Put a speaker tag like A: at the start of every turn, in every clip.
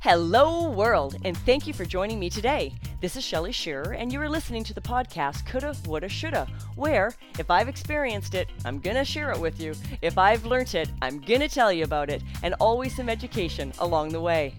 A: Hello, world, and thank you for joining me today. This is Shelly Shearer, and you are listening to the podcast Coulda, Woulda, Shoulda, where if I've experienced it, I'm gonna share it with you. If I've learnt it, I'm gonna tell you about it, and always some education along the way.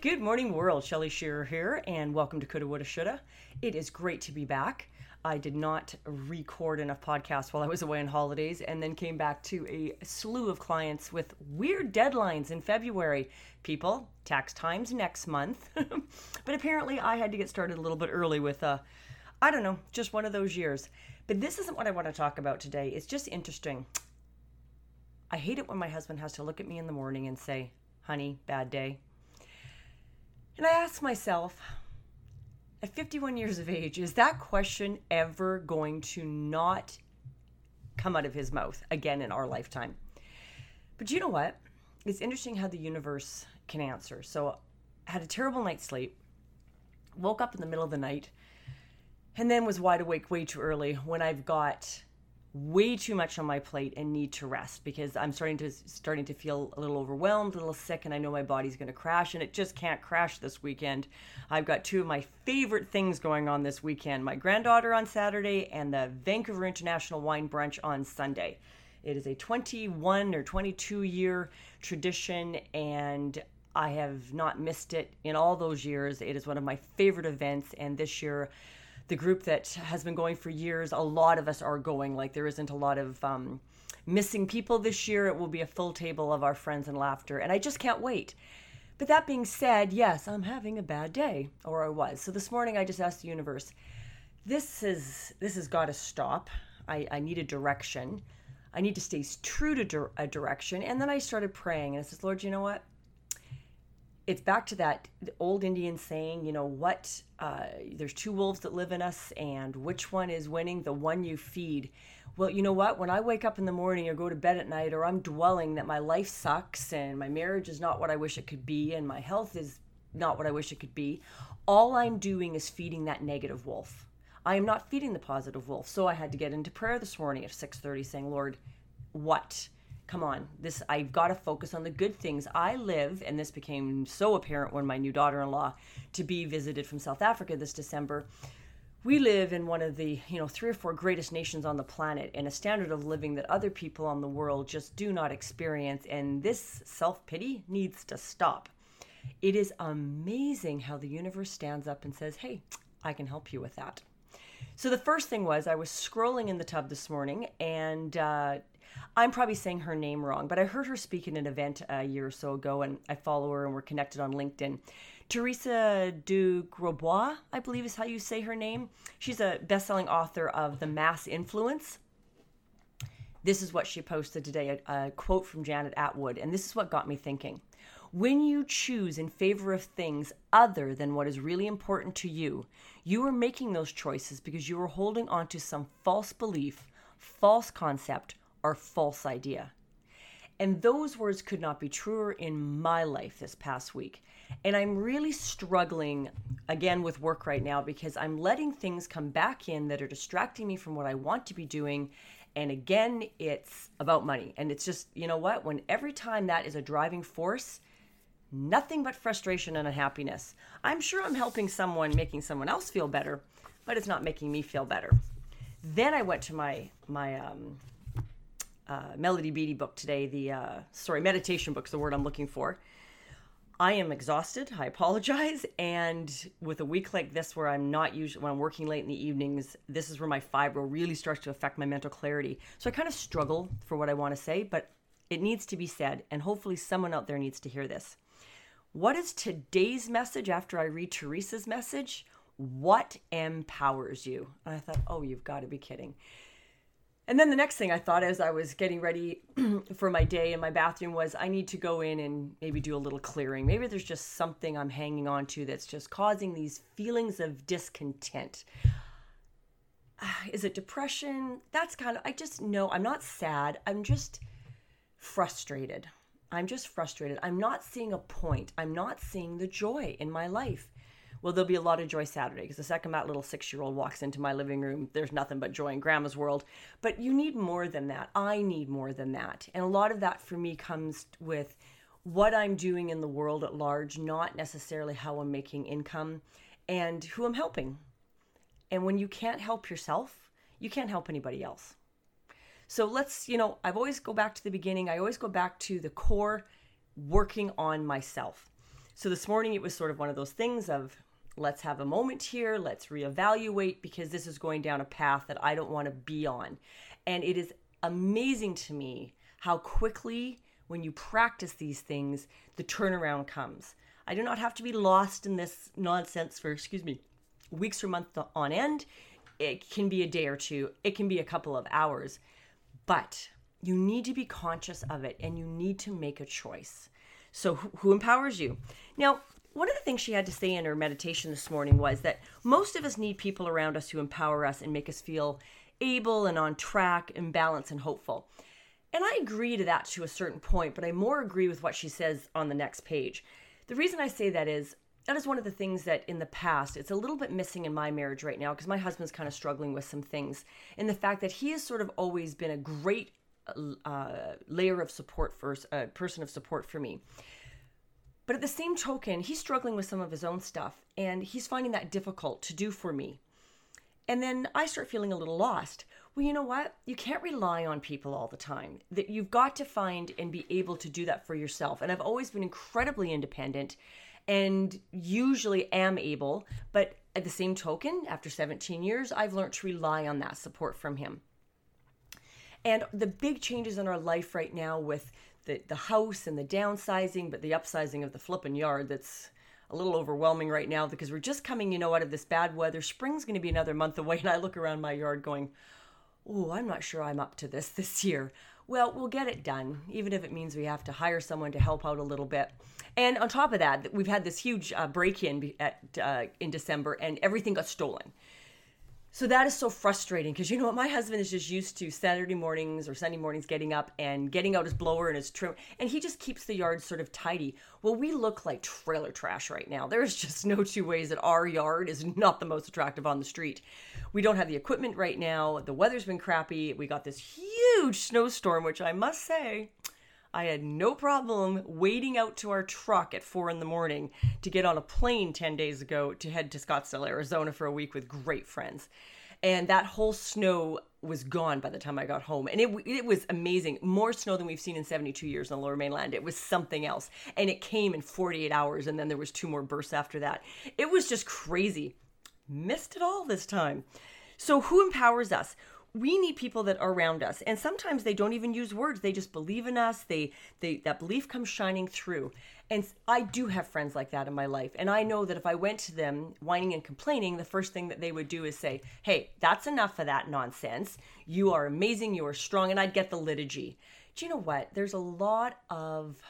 A: Good morning, world. Shelly Shearer here, and welcome to Coulda, Woulda, Shoulda. It is great to be back. I did not record enough podcasts while I was away on holidays and then came back to a slew of clients with weird deadlines in February. People, tax times next month. but apparently I had to get started a little bit early with, uh, I don't know, just one of those years. But this isn't what I want to talk about today. It's just interesting. I hate it when my husband has to look at me in the morning and say, honey, bad day. And I ask myself, at 51 years of age, is that question ever going to not come out of his mouth again in our lifetime? But you know what? It's interesting how the universe can answer. So I had a terrible night's sleep, woke up in the middle of the night, and then was wide awake way too early when I've got way too much on my plate and need to rest because I'm starting to starting to feel a little overwhelmed, a little sick, and I know my body's going to crash, and it just can't crash this weekend. I've got two of my favorite things going on this weekend: my granddaughter on Saturday and the Vancouver International Wine Brunch on Sunday. It is a 21 or 22 year tradition, and I have not missed it in all those years. It is one of my favorite events, and this year the group that has been going for years, a lot of us are going. Like there isn't a lot of um, missing people this year. It will be a full table of our friends and laughter, and I just can't wait. But that being said, yes, I'm having a bad day, or I was. So this morning I just asked the universe, this is this has got to stop. I, I need a direction. I need to stay true to a direction. And then I started praying, and I says, Lord, you know what? It's back to that old Indian saying, you know, what, uh, there's two wolves that live in us, and which one is winning? The one you feed. Well, you know what? When I wake up in the morning or go to bed at night, or I'm dwelling that my life sucks and my marriage is not what I wish it could be, and my health is not what I wish it could be, all I'm doing is feeding that negative wolf. I am not feeding the positive wolf. So I had to get into prayer this morning at 6:30 saying, "Lord, what? Come on this i've got to focus on the good things. I live and this became so apparent when my new daughter-in-law to be visited from south africa this december. We live in one of the you know three or four greatest nations on the planet and a standard of living that other people on the world just do not experience and this self-pity needs to stop. It is amazing how the universe stands up and says hey i can help you with that. So the first thing was I was scrolling in the tub this morning and uh, I'm probably saying her name wrong, but I heard her speak at an event a year or so ago, and I follow her and we're connected on LinkedIn. Teresa du Grosbois, I believe is how you say her name. She's a best-selling author of The Mass Influence. This is what she posted today, a, a quote from Janet Attwood, and this is what got me thinking. When you choose in favor of things other than what is really important to you, you are making those choices because you are holding on to some false belief, false concept, or false idea. And those words could not be truer in my life this past week. And I'm really struggling again with work right now because I'm letting things come back in that are distracting me from what I want to be doing. And again, it's about money. And it's just, you know what? When every time that is a driving force, nothing but frustration and unhappiness. I'm sure I'm helping someone, making someone else feel better, but it's not making me feel better. Then I went to my my um, uh, Melody Beattie book today. The uh, sorry, meditation book's the word I'm looking for. I am exhausted. I apologize. And with a week like this, where I'm not usually when I'm working late in the evenings, this is where my fibro really starts to affect my mental clarity. So I kind of struggle for what I want to say, but it needs to be said, and hopefully someone out there needs to hear this. What is today's message after I read Teresa's message? What empowers you? And I thought, oh, you've got to be kidding. And then the next thing I thought as I was getting ready for my day in my bathroom was I need to go in and maybe do a little clearing. Maybe there's just something I'm hanging on to that's just causing these feelings of discontent. Ah, is it depression? That's kind of, I just know I'm not sad. I'm just frustrated. I'm just frustrated. I'm not seeing a point. I'm not seeing the joy in my life. Well, there'll be a lot of joy Saturday because the second that little six year old walks into my living room, there's nothing but joy in grandma's world. But you need more than that. I need more than that. And a lot of that for me comes with what I'm doing in the world at large, not necessarily how I'm making income and who I'm helping. And when you can't help yourself, you can't help anybody else. So let's, you know, I've always go back to the beginning. I always go back to the core working on myself. So this morning it was sort of one of those things of let's have a moment here, let's reevaluate because this is going down a path that I don't want to be on. And it is amazing to me how quickly when you practice these things, the turnaround comes. I do not have to be lost in this nonsense for, excuse me, weeks or months on end. It can be a day or two, it can be a couple of hours, but you need to be conscious of it and you need to make a choice. So, who empowers you? Now, one of the things she had to say in her meditation this morning was that most of us need people around us who empower us and make us feel able and on track and balanced and hopeful. And I agree to that to a certain point, but I more agree with what she says on the next page. The reason I say that is that is one of the things that in the past it's a little bit missing in my marriage right now because my husband's kind of struggling with some things in the fact that he has sort of always been a great uh, layer of support for a uh, person of support for me but at the same token he's struggling with some of his own stuff and he's finding that difficult to do for me and then i start feeling a little lost well, you know what? You can't rely on people all the time. That you've got to find and be able to do that for yourself. And I've always been incredibly independent and usually am able, but at the same token, after 17 years, I've learned to rely on that support from him. And the big changes in our life right now with the, the house and the downsizing, but the upsizing of the flipping yard that's a little overwhelming right now because we're just coming, you know, out of this bad weather. Spring's going to be another month away, and I look around my yard going, oh, I'm not sure I'm up to this this year. Well, we'll get it done, even if it means we have to hire someone to help out a little bit. And on top of that, we've had this huge uh, break-in at uh, in December, and everything got stolen. So that is so frustrating because you know what? My husband is just used to Saturday mornings or Sunday mornings getting up and getting out his blower and his trim, and he just keeps the yard sort of tidy. Well, we look like trailer trash right now. There's just no two ways that our yard is not the most attractive on the street. We don't have the equipment right now. The weather's been crappy. We got this huge snowstorm, which I must say, I had no problem waiting out to our truck at four in the morning to get on a plane 10 days ago to head to Scottsdale, Arizona for a week with great friends. And that whole snow was gone by the time I got home. And it, it was amazing. More snow than we've seen in 72 years on the lower mainland. It was something else. And it came in 48 hours, and then there was two more bursts after that. It was just crazy. Missed it all this time. So, who empowers us? We need people that are around us. And sometimes they don't even use words. They just believe in us. They they that belief comes shining through. And i do have friends like that in my life. And i know that if i went to them whining and complaining the first thing that they would do is say hey that's enough of that nonsense. You are amazing. You are strong. And i'd get the liturgy. Do you know what? There's a lot of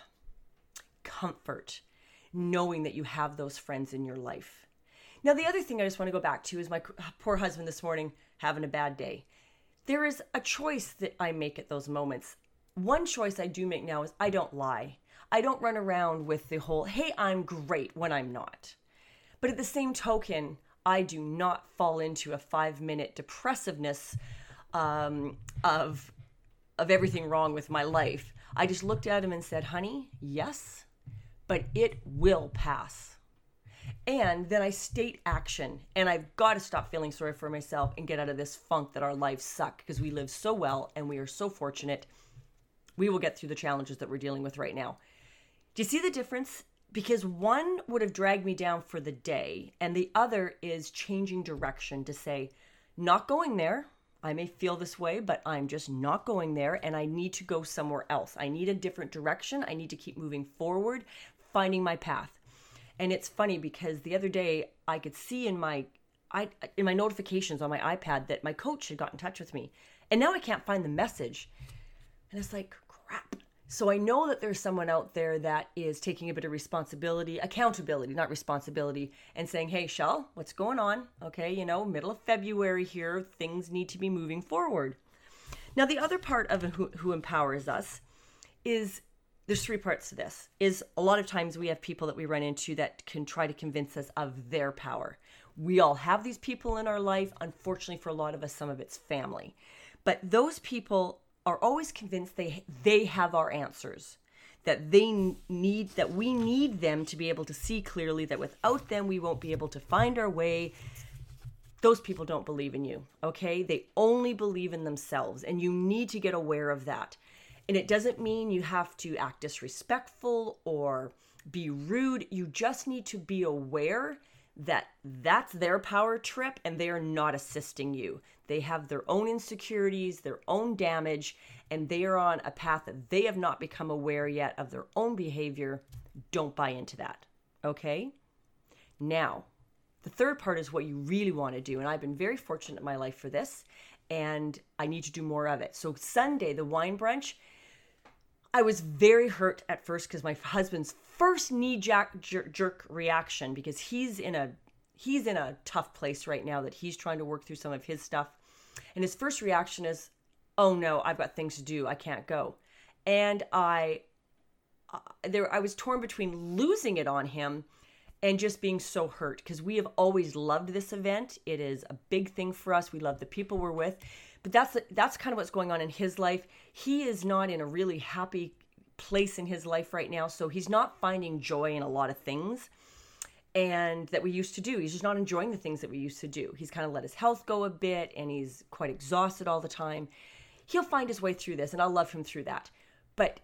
A: comfort knowing that you have those friends in your life. Now the other thing i just want to go back to is my poor husband this morning having a bad day there is a choice that I make at those moments. One choice I do make now is I don't lie. I don't run around with the whole, hey, I'm great when I'm not. But at the same token, I do not fall into a five minute depressiveness um, of, of everything wrong with my life. I just looked at him and said, honey, yes, but it will pass and then I state action. And I've got to stop feeling sorry for myself and get out of this funk that our lives suck because we live so well and we are so fortunate. We will get through the challenges that we're dealing with right now. Do you see the difference? Because one would have dragged me down for the day, and the other is changing direction to say, not going there. I may feel this way, but I'm just not going there, and I need to go somewhere else. I need a different direction. I need to keep moving forward, finding my path. And it's funny because the other day I could see in my I in my notifications on my iPad that my coach had got in touch with me. And now I can't find the message. And it's like, crap. So I know that there's someone out there that is taking a bit of responsibility, accountability, not responsibility, and saying, hey, Shell, what's going on? Okay, you know, middle of February here, things need to be moving forward. Now, the other part of who, who empowers us is there's three parts to this is a lot of times we have people that we run into that can try to convince us of their power. We all have these people in our life. Unfortunately for a lot of us some of it's family. But those people are always convinced they they have our answers that they need that we need them to be able to see clearly that without them we won't be able to find our way. Those people don't believe in you okay? They only believe in themselves and you need to get aware of that and it doesn't mean you have to act disrespectful or be rude you just need to be aware that that's their power trip and they are not assisting you they have their own insecurities their own damage and they are on a path that they have not become aware yet of their own behavior, don't buy into that. Okay? Now, the third part is what you really want to do. And I've been very fortunate in my life for this, and I need to do more of it. So, Sunday, the wine brunch, I was very hurt at first because my husband's first knee jack jerk reaction because he's in a he's in a tough place right now that he's trying to work through some of his stuff and his first reaction is oh no, I've got things to do. I can't go. And I uh, there I was torn between losing it on him and just being so hurt because we have always loved this event. It is a big thing for us. We love the people we're with. But that's that's kind of what's going on in his life. He is not in a really happy place in his life right now, so he's not finding joy in a lot of things and that we used to do. He's just not enjoying the things that we used to do. He's kind of let his health go a bit and he's quite exhausted all the time he'll find his way through this and I'll love him through that. But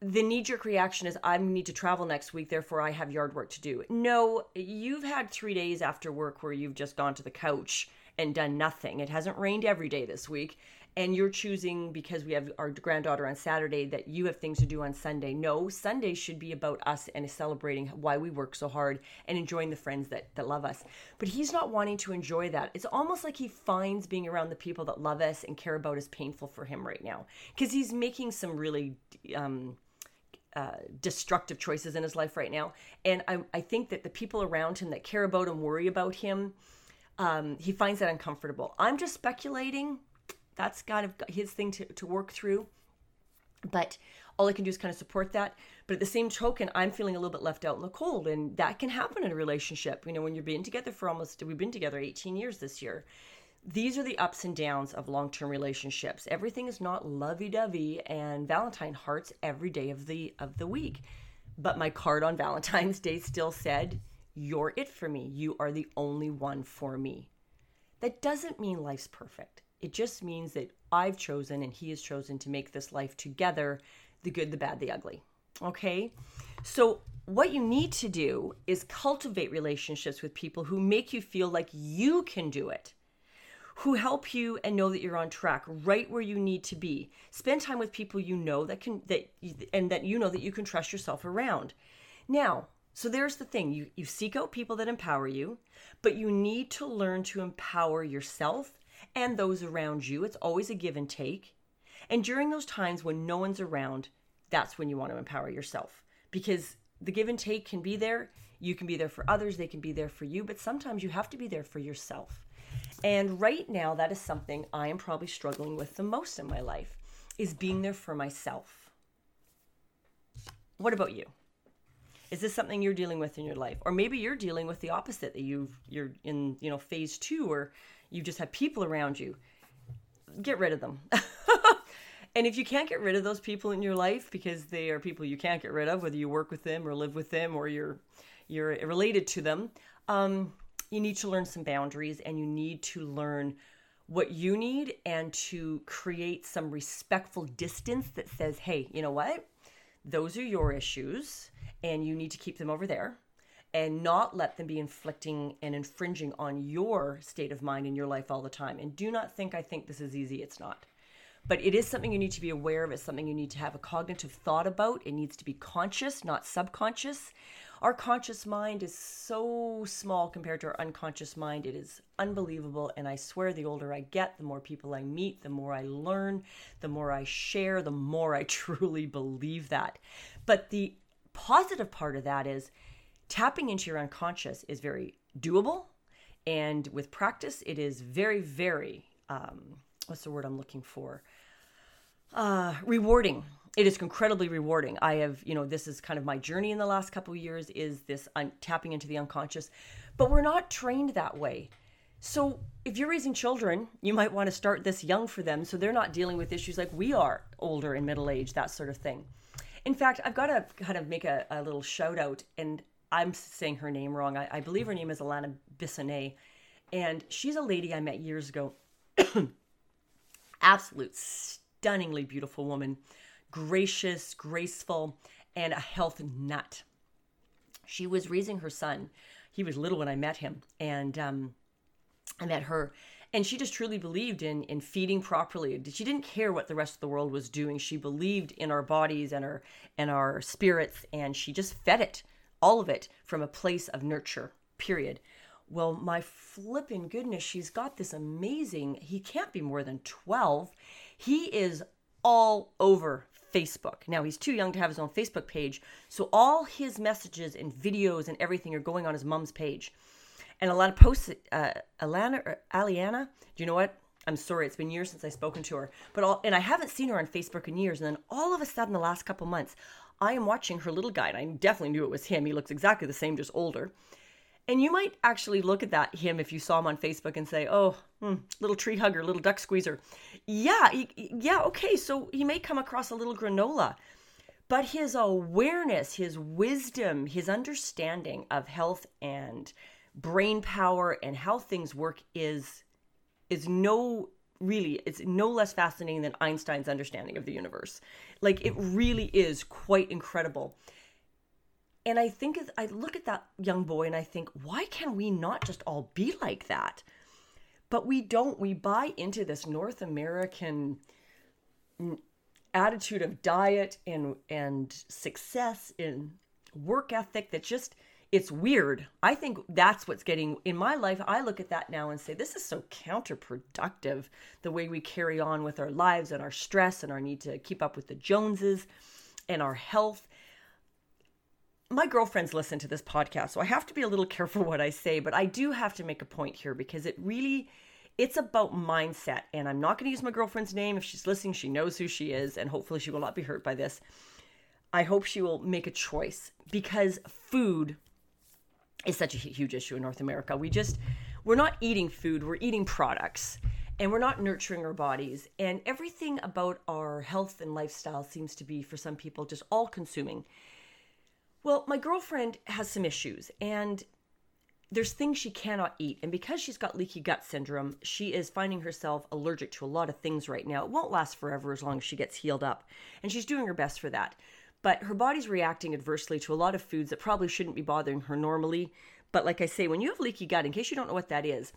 A: the knee jerk reaction is I need to travel next week, therefore I have yard work to do. No, you've had three days after work where you've just gone to the couch and done nothing. It hasn't rained every day this week and you're choosing because we have our granddaughter on Saturday that you have things to do on Sunday. No, Sunday should be about us and celebrating why we work so hard and enjoying the friends that, that love us. But he's not wanting to enjoy that. It's almost like he finds being around the people that love us and care about us painful for him right now because he's making some really. Um, uh, destructive choices in his life right now. And I, I think that the people around him that care about him, worry about him, um, he finds that uncomfortable. I'm just speculating that's kind of his thing to, to work through. But all I can do is kind of support that. But at the same token, I'm feeling a little bit left out in the cold. And that can happen in a relationship. You know, when you're being together for almost, we've been together 18 years this year. These are the ups and downs of long term relationships. Everything is not lovey dovey and Valentine hearts every day of the of the week. But my card on Valentine's Day still said, You're it for me. You are the only one for me. That doesn't mean life's perfect. It just means that I've chosen and he has chosen to make this life together the good, the bad, the ugly. Okay? So, what you need to do is cultivate relationships with people who make you feel like you can do it, who help you and know that you're on track right where you need to be. Spend time with people you know that can that and that you know that you can trust yourself around. Now, so there's the thing. You you seek out people that empower you, but you need to learn to empower yourself and those around you. It's always a give and take. And during those times when no one's around, that's when you want to empower yourself because the give and take can be there. You can be there for others, they can be there for you, but sometimes you have to be there for yourself. And right now, that is something I am probably struggling with the most in my life is being there for myself. What about you? Is this something you're dealing with in your life? Or maybe you're dealing with the opposite that you've you're in, you know, phase 2 or you just have people around you. Get rid of them. and if you can't get rid of those people in your life because they are people you can't get rid of, whether you work with them or live with them or you're you're related to them, um, you need to learn some boundaries and you need to learn what you need and to create some respectful distance that says, hey, you know what? Those are your issues and you need to keep them over there and not let them be inflicting and infringing on your state of mind in your life all the time. And do not think I think this is easy. It's not. But it is something you need to be aware of. It's something you need to have a cognitive thought about. It needs to be conscious, not subconscious. Our conscious mind is so small compared to our unconscious mind. It is unbelievable. And I swear, the older I get, the more people I meet, the more I learn, the more I share, the more I truly believe that. But the positive part of that is tapping into your unconscious is very doable. And with practice, it is very, very, um, what's the word I'm looking for? Uh, rewarding. It is incredibly rewarding. I have, you know, this is kind of my journey in the last couple years is this un- tapping into the unconscious, but we're not trained that way. So if you're raising children, you might want to start this young for them so they're not dealing with issues like we are, older and middle age, that sort of thing. In fact, I've got to kind of make a, a little shout out, and I'm saying her name wrong. I, I believe her name is Alana Bissonnet, and she's a lady I met years ago. Absolute stunningly beautiful woman, gracious, graceful, and a health nut. She was raising her son. He was little when I met him, and um, I met her and she just truly believed in in feeding properly she didn't care what the rest of the world was doing she believed in our bodies and our and our spirits and she just fed it all of it from a place of nurture period well my flipping goodness she's got this amazing he can't be more than 12 he is all over Facebook. Now he's too young to have his own Facebook page, so all his messages and videos and everything are going on his mom's page. And Alana posts, uh, Alana or Aliana, do you know what? I'm sorry, it's been years since I've spoken to her, but all, and I haven't seen her on Facebook in years. And then all of a sudden, the last couple months, I am watching her little guy, and I definitely knew it was him. He looks exactly the same, just older. And you might actually look at that him if you saw him on Facebook and say, "Oh, hmm, little tree hugger, little duck squeezer." Yeah, he, yeah, okay. So he may come across a little granola, but his awareness, his wisdom, his understanding of health and brain power and how things work is is no really it's no less fascinating than Einstein's understanding of the universe. Like it really is quite incredible. And I think I look at that young boy and I think, why can we not just all be like that? But we don't. We buy into this North American attitude of diet and and success in work ethic that just it's weird. I think that's what's getting in my life. I look at that now and say, this is so counterproductive the way we carry on with our lives and our stress and our need to keep up with the Joneses and our health. My girlfriends listen to this podcast, so I have to be a little careful what I say, but I do have to make a point here because it really it's about mindset and I'm not going to use my girlfriend's name if she's listening, she knows who she is and hopefully she will not be hurt by this. I hope she will make a choice because food is such a huge issue in North America. We just we're not eating food, we're eating products and we're not nurturing our bodies and everything about our health and lifestyle seems to be for some people just all consuming. Well, my girlfriend has some issues and there's things she cannot eat and because she's got leaky gut syndrome, she is finding herself allergic to a lot of things right now. It won't last forever as long as she gets healed up and she's doing her best for that but her body's reacting adversely to a lot of foods that probably shouldn't be bothering her normally. But like I say, when you have leaky gut, in case you don't know what that is,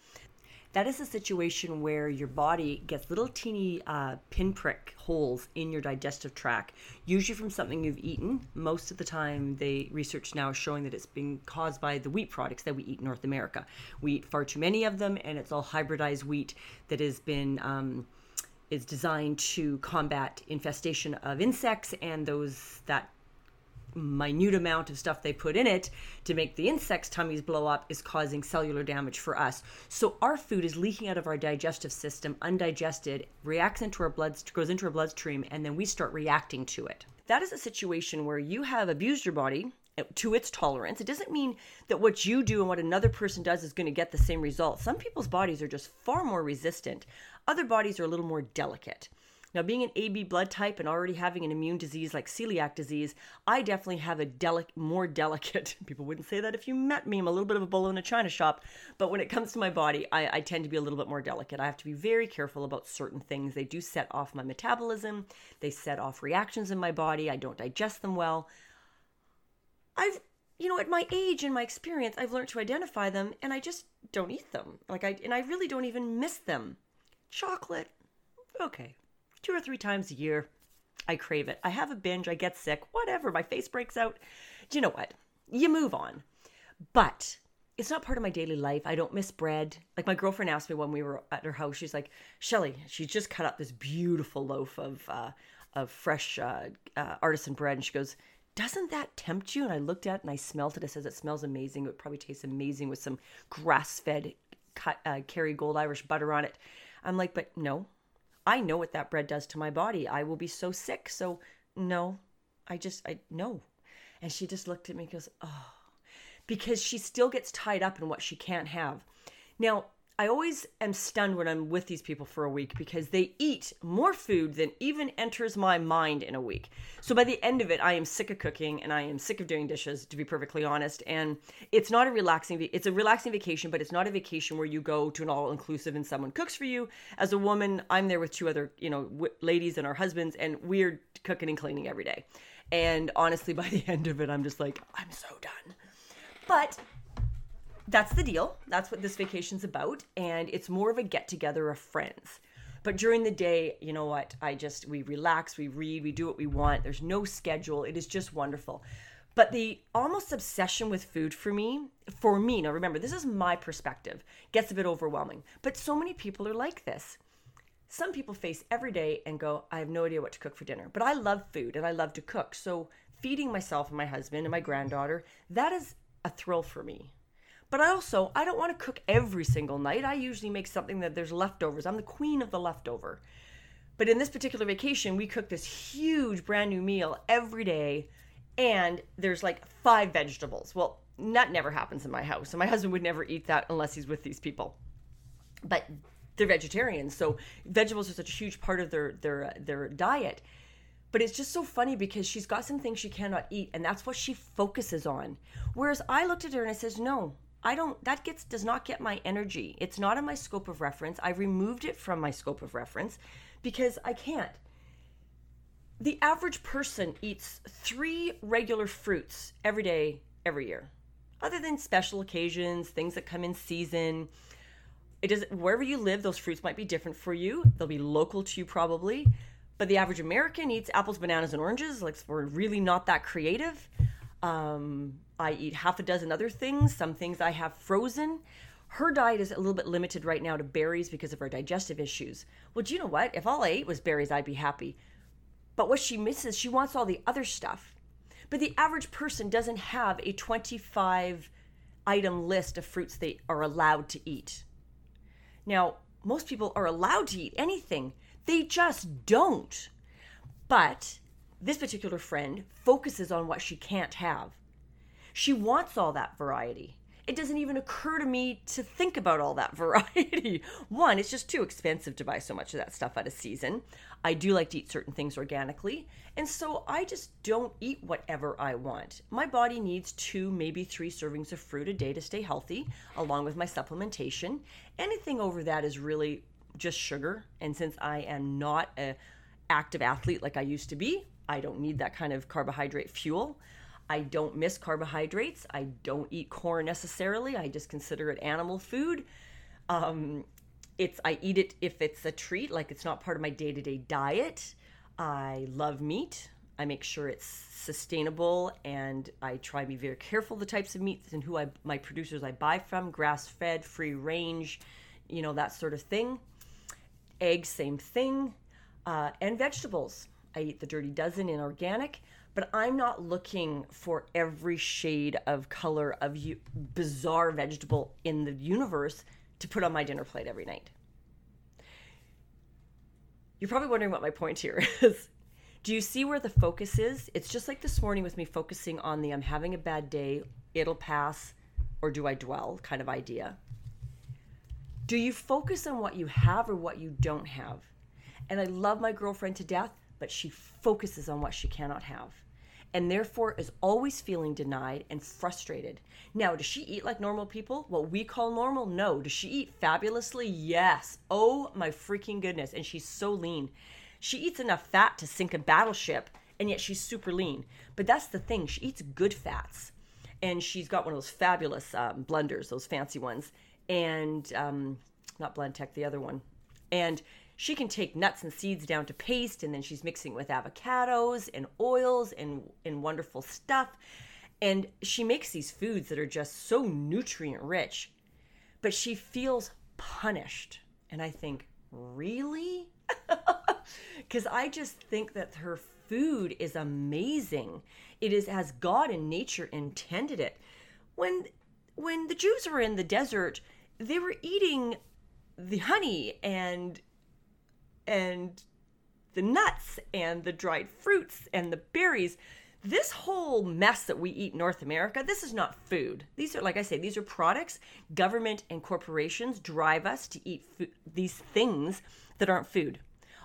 A: that is a situation where your body gets little teeny uh, pinprick holes in your digestive tract, usually from something you've eaten. Most of the time, the research now is showing that it's being caused by the wheat products that we eat in North America. We eat far too many of them, and it's all hybridized wheat that has been. Um, is designed to combat infestation of insects and those that minute amount of stuff they put in it to make the insects' tummies blow up is causing cellular damage for us. So our food is leaking out of our digestive system undigested, reacts into our blood, goes into our bloodstream, and then we start reacting to it. That is a situation where you have abused your body to its tolerance. It doesn't mean that what you do and what another person does is going to get the same result. Some people's bodies are just far more resistant other bodies are a little more delicate. Now, being an AB blood type and already having an immune disease like celiac disease, I definitely have a delic- more delicate. People wouldn't say that if you met me. I'm a little bit of a bull in a china shop, but when it comes to my body, I, I tend to be a little bit more delicate. I have to be very careful about certain things. They do set off my metabolism. They set off reactions in my body. I don't digest them well. I've you know, at my age and my experience, I've learned to identify them and I just don't eat them. Like I and I really don't even miss them. Chocolate. Okay. Two or three times a year, I crave it. I have a binge, I get sick, whatever, my face breaks out. Do you know what? You move on. But it's not part of my daily life. I don't miss bread. Like my girlfriend asked me when we were at her house, she's like, Shelly, she's just cut up this beautiful loaf of uh, of fresh uh, uh, artisan bread, and she goes, "Doesn't that tempt you?" And I looked at it and I smelled it. It says it smells amazing. It would probably taste amazing with some grass fed uh, Kerrygold Irish butter on it. I'm like, but no, I know what that bread does to my body. I will be so sick. So no, I just, I no. And she just looked at me goes, oh, because she still gets tied up in what she can't have. Now, I always am stunned when I'm with these people for a week because they eat more food than even enters my mind in a week. So by the end of it, I am sick of cooking and I am sick of doing dishes, to be perfectly honest. And it's not a relaxing, it's a relaxing vacation, but it's not a vacation where you go to an all inclusive and someone cooks for you. As a woman, I'm there with two other, you know, w- ladies and our husbands, and we're cooking and cleaning every day. And honestly, by the end of it, I'm just like, I'm so done. But that's the deal. That's what this vacation's about. And it's more of a get together of friends. But during the day, you know what? I just, we relax, we read, we do what we want. There's no schedule. It is just wonderful. But the almost obsession with food for me, for me, now remember, this is my perspective, gets a bit overwhelming. But so many people are like this. Some people face every day and go, I have no idea what to cook for dinner. But I love food and I love to cook. So feeding myself and my husband and my granddaughter, that is a thrill for me. But I also I don't want to cook every single night. I usually make something that there's leftovers. I'm the queen of the leftover. But in this particular vacation, we cook this huge brand new meal every day and there's like five vegetables. Well, that never happens in my house. And my husband would never eat that unless he's with these people. But they're vegetarians, so vegetables are such a huge part of their their their diet. But it's just so funny because she's got some things she cannot eat, and that's what she focuses on. Whereas I looked at her and I says, "No, I don't that gets does not get my energy. It's not in my scope of reference. I removed it from my scope of reference because I can't. The average person eats 3 regular fruits every day every year. Other than special occasions, things that come in season. It does wherever you live, those fruits might be different for you. They'll be local to you probably. But the average American eats apples, bananas, and oranges. Like we're really not that creative. Um, I eat half a dozen other things. Some things I have frozen. Her diet is a little bit limited right now to berries because of her digestive issues. Well, do you know what? If all I ate was berries, I'd be happy. But what she misses, she wants all the other stuff. But the average person doesn't have a 25 item list of fruits they are allowed to eat. Now, most people are allowed to eat anything, they just don't. But this particular friend focuses on what she can't have. She wants all that variety. It doesn't even occur to me to think about all that variety. One, it's just too expensive to buy so much of that stuff out of season. I do like to eat certain things organically, and so I just don't eat whatever I want. My body needs two, maybe three servings of fruit a day to stay healthy, along with my supplementation. Anything over that is really just sugar, and since I am not a active athlete like I used to be, I don't need that kind of carbohydrate fuel. I don't miss carbohydrates. I don't eat corn necessarily. I just consider it animal food. Um, it's I eat it if it's a treat, like it's not part of my day to day diet. I love meat. I make sure it's sustainable, and I try to be very careful the types of meats and who I my producers I buy from, grass fed, free range, you know that sort of thing. Eggs, same thing, uh, and vegetables. I eat the Dirty Dozen in organic, but I'm not looking for every shade of color of you, bizarre vegetable in the universe to put on my dinner plate every night. You're probably wondering what my point here is. Do you see where the focus is? It's just like this morning with me focusing on the I'm having a bad day, it'll pass, or do I dwell kind of idea. Do you focus on what you have or what you don't have? And I love my girlfriend to death but she focuses on what she cannot have and therefore is always feeling denied and frustrated. Now, does she eat like normal people? What we call normal? No. Does she eat fabulously? Yes. Oh my freaking goodness. And she's so lean. She eats enough fat to sink a battleship, and yet she's super lean. But that's the thing, she eats good fats. And she's got one of those fabulous um, blenders, those fancy ones. And um, not Blendtec, the other one. And she can take nuts and seeds down to paste and then she's mixing with avocados and oils and, and wonderful stuff. And she makes these foods that are just so nutrient rich but she feels punished. And i think really? Because i just think that her food is amazing. It is as god and nature intended it. When when the jews were in the desert they were eating the honey and and the nuts and the dried fruits and the berries. this whole mess that we eat in North America, this is not food. These are, like I say, these are products. Government and corporations drive us to eat these things that aren't food.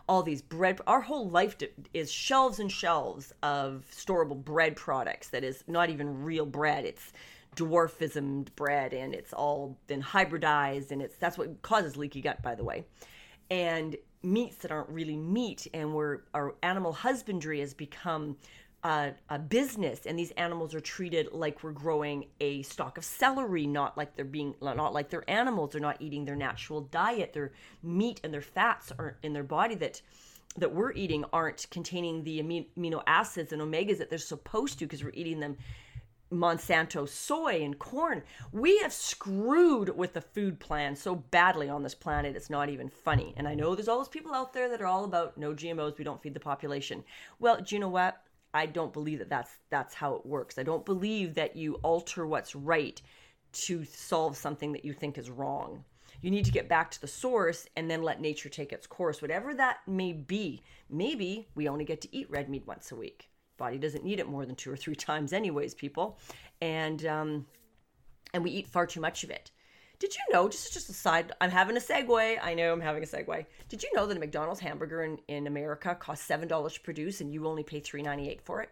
A: All these bread, our whole life is shelves and shelves of storable bread products that is not even real bread. It's dwarfism bread and it's all been hybridized and it's that's what causes leaky gut, by the way. And meats that aren't really meat and where our animal husbandry has become a, a, business and these animals are treated like we're growing a stalk of celery not like they're being not like they're animals. They're not eating their natural diet. Their meat and their fats are in their body that that we're eating aren't containing the amino acids and omegas that they're supposed to because we're eating them Monsanto soy and corn. We have screwed with the food plan so badly on this planet, it's not even funny. And I know there's all those people out there that are all about no GMOs, we don't feed the population. Well, do you know what? I don't believe that that's that's how it works. I don't believe that you alter what's right to solve something that you think is wrong. You need to get back to the source and then let nature take its course, whatever that may be. Maybe we only get to eat red meat once a week. Body doesn't need it more than two or three times, anyways, people, and um, and we eat far too much of it. Did you know, just just a side, I'm having a segue. I know I'm having a segue. Did you know that a McDonald's hamburger in, in America costs $7 to produce and you only pay $3.98 for it?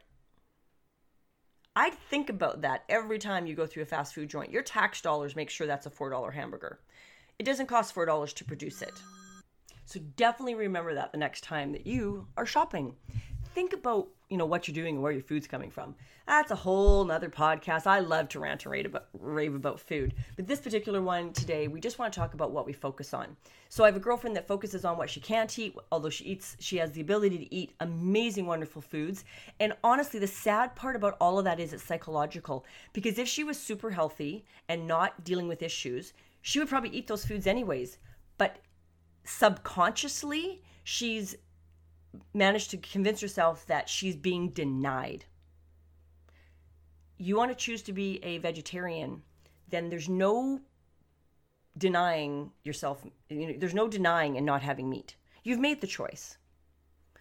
A: I'd think about that every time you go through a fast food joint. Your tax dollars make sure that's a $4 hamburger. It doesn't cost $4 to produce it. So definitely remember that the next time that you are shopping think about you know what you're doing and where your food's coming from. That's a whole nother podcast. I love to rant and rave about, rave about food. But this particular one today we just want to talk about what we focus on. So i have a girlfriend that focuses on what she can't eat although she eats she has the ability to eat amazing wonderful foods. And honestly the sad part about all of that is it's psychological because if she was super healthy and not dealing with issues she would probably eat those foods anyways. But subconsciously she's managed to convince herself that she's being denied. You want to choose to be a vegetarian, then there's no denying yourself, you know, there's no denying and not having meat. You've made the choice.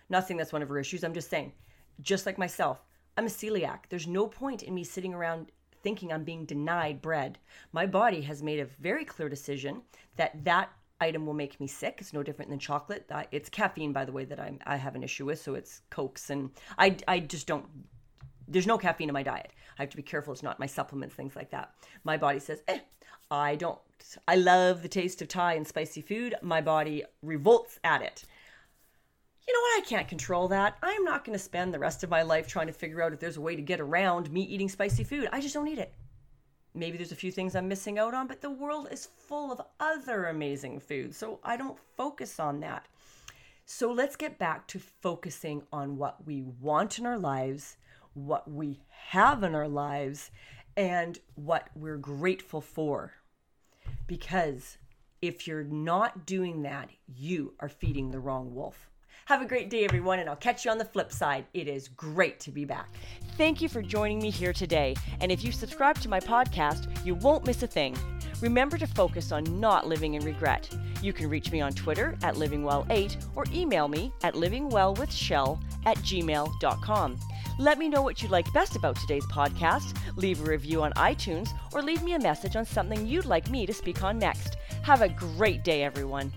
A: Not saying that's one of her issues. I'm just saying, just like myself, I'm a celiac. There's no point in me sitting around thinking I'm being denied bread. My body has made a very clear decision that that item will make me sick. It's no different than chocolate. it's caffeine, by the way, that I'm, I have an issue with. So it's Cokes. And I, I just don't, there's no caffeine in my diet. I have to be careful. It's not my supplements, things like that. My body says, eh, I don't, I love the taste of Thai and spicy food. My body revolts at it. You know what? I can't control that. I'm not going to spend the rest of my life trying to figure out if there's a way to get around me eating spicy food. I just don't eat it maybe there's a few things I'm missing out on, but the world is full of other amazing foods. So I don't focus on that. So let's get back to focusing on what we want in our lives, what we have in our lives, and what we're grateful for. Because if you're not doing that, you are feeding the wrong wolf. Have a great day, everyone, and I'll catch you on the flip side. It is great to be back. Thank you for joining me here today. And if you subscribe to my podcast, you won't miss a thing. Remember to focus on not living in regret. You can reach me on Twitter at livingwell8 or email me at livingwellwithshell at gmail.com. Let me know what you liked best about today's podcast, leave a review on iTunes, or leave me a message on something you'd like me to speak on next. Have a great day, everyone.